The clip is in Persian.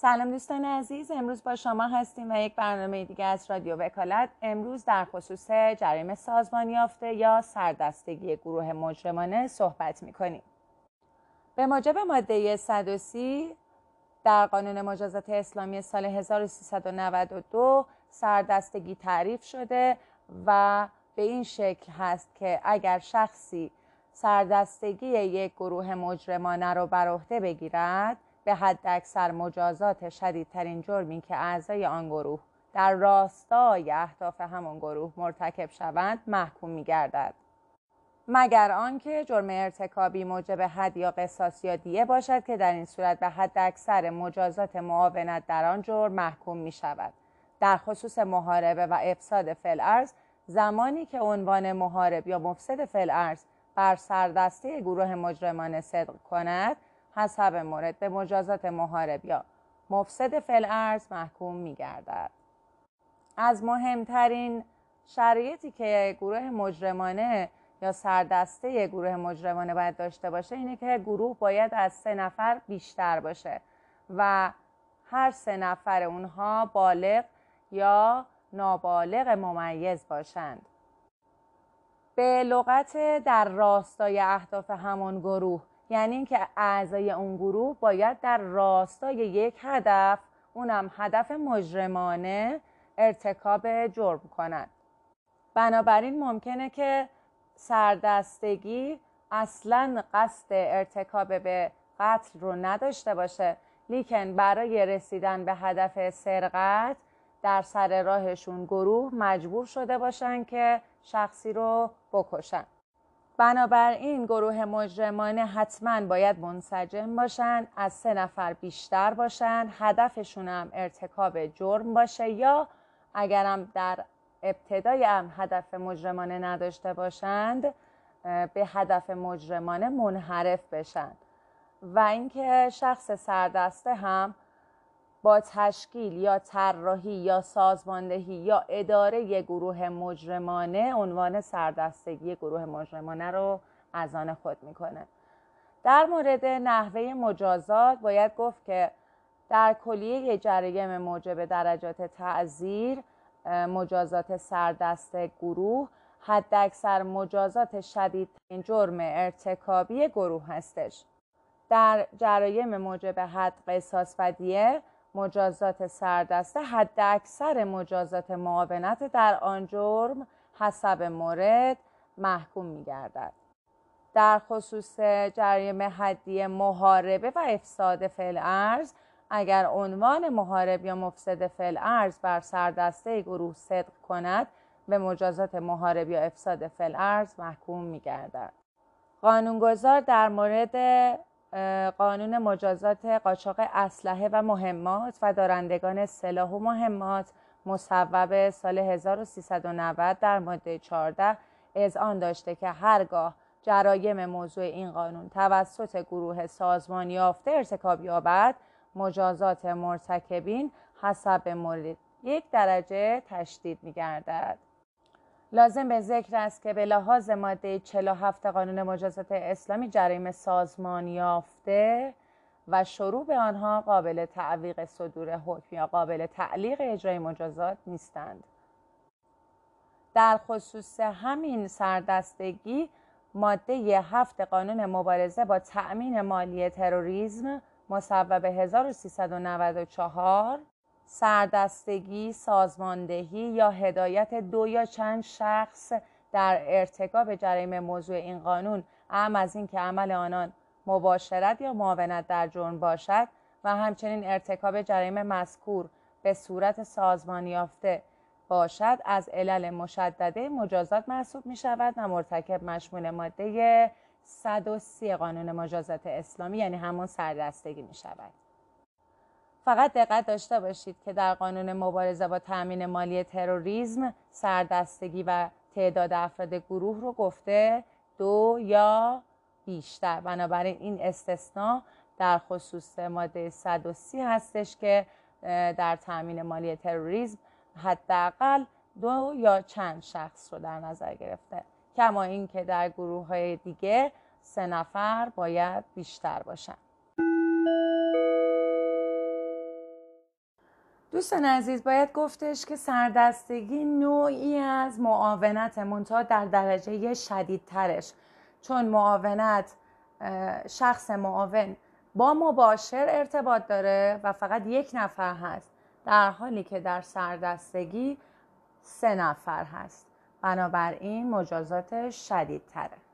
سلام دوستان عزیز امروز با شما هستیم و یک برنامه دیگه از رادیو وکالت. امروز در خصوص جریمه سازمان یافته یا سردستگی گروه مجرمانه صحبت می‌کنیم. به موجب ماده 130 در قانون مجازات اسلامی سال 1392 سردستگی تعریف شده و به این شکل هست که اگر شخصی سردستگی یک گروه مجرمانه رو بر عهده بگیرد به حد اکثر مجازات شدیدترین جرمی که اعضای آن گروه در راستای اهداف همان گروه مرتکب شوند محکوم می گردد. مگر آنکه جرم ارتکابی موجب حد یا قصاص یا دیه باشد که در این صورت به حد اکثر مجازات معاونت در آن جرم محکوم می شود. در خصوص محاربه و افساد فلعرز زمانی که عنوان محارب یا مفسد فلعرز بر سردسته گروه مجرمانه صدق کند حسب مورد به مجازات محارب یا مفسد فلعرز محکوم می گردد. از مهمترین شرایطی که گروه مجرمانه یا سردسته گروه مجرمانه باید داشته باشه اینه که گروه باید از سه نفر بیشتر باشه و هر سه نفر اونها بالغ یا نابالغ ممیز باشند به لغت در راستای اهداف همون گروه یعنی اینکه اعضای اون گروه باید در راستای یک هدف اونم هدف مجرمانه ارتکاب جرم کنند. بنابراین ممکنه که سردستگی اصلا قصد ارتکاب به قتل رو نداشته باشه. لیکن برای رسیدن به هدف سرقت در سر راهشون گروه مجبور شده باشن که شخصی رو بکشن. بنابراین گروه مجرمانه حتما باید منسجم باشن از سه نفر بیشتر باشن هدفشون هم ارتکاب جرم باشه یا اگرم در ابتدای هم هدف مجرمانه نداشته باشند به هدف مجرمانه منحرف بشن. و اینکه شخص سردسته هم با تشکیل یا طراحی یا سازماندهی یا اداره یک گروه مجرمانه عنوان سردستگی گروه مجرمانه رو از آن خود می‌کنه. در مورد نحوه مجازات باید گفت که در کلیه جرایم موجب درجات تعذیر مجازات سردست گروه حداکثر مجازات شدید جرم ارتکابی گروه هستش. در جرایم موجب حد قصاص و دیه مجازات سردسته حد اکثر مجازات معاونت در آن جرم حسب مورد محکوم می گردد. در خصوص جرایم حدی محاربه و افساد فعل ارز اگر عنوان محارب یا مفسد فعل ارز بر سردسته گروه صدق کند به مجازات محارب یا افساد فعل ارز محکوم می گردد. قانونگذار در مورد قانون مجازات قاچاق اسلحه و مهمات و دارندگان سلاح و مهمات مصوب سال 1390 در ماده 14 آن داشته که هرگاه جرایم موضوع این قانون توسط گروه سازمان یافته ارتکاب یابد مجازات مرتکبین حسب مورد یک درجه تشدید می گردد. لازم به ذکر است که به لحاظ ماده 47 قانون مجازات اسلامی جرایم سازمان یافته و شروع به آنها قابل تعویق صدور حکم یا قابل تعلیق اجرای مجازات نیستند. در خصوص همین سردستگی ماده 7 قانون مبارزه با تأمین مالی تروریسم مصوب 1394 سردستگی، سازماندهی یا هدایت دو یا چند شخص در ارتکاب جرایم موضوع این قانون ام از اینکه عمل آنان مباشرت یا معاونت در جرم باشد و همچنین ارتکاب جرایم مذکور به صورت سازمان یافته باشد از علل مشدده مجازات محسوب می شود و مرتکب مشمول ماده 130 قانون مجازات اسلامی یعنی همون سردستگی می شود. فقط دقت داشته باشید که در قانون مبارزه با تأمین مالی تروریسم سردستگی و تعداد افراد گروه رو گفته دو یا بیشتر. بنابراین این استثناء در خصوص ماده 130 هستش که در تأمین مالی تروریسم حداقل دو یا چند شخص رو در نظر گرفته. کما اینکه در گروه های دیگه سه نفر باید بیشتر باشن. دوستان عزیز باید گفتش که سردستگی نوعی از معاونت منتها در درجه شدیدترش. چون معاونت شخص معاون با مباشر ارتباط داره و فقط یک نفر هست. در حالی که در سردستگی سه نفر هست. بنابراین مجازات شدیدتره.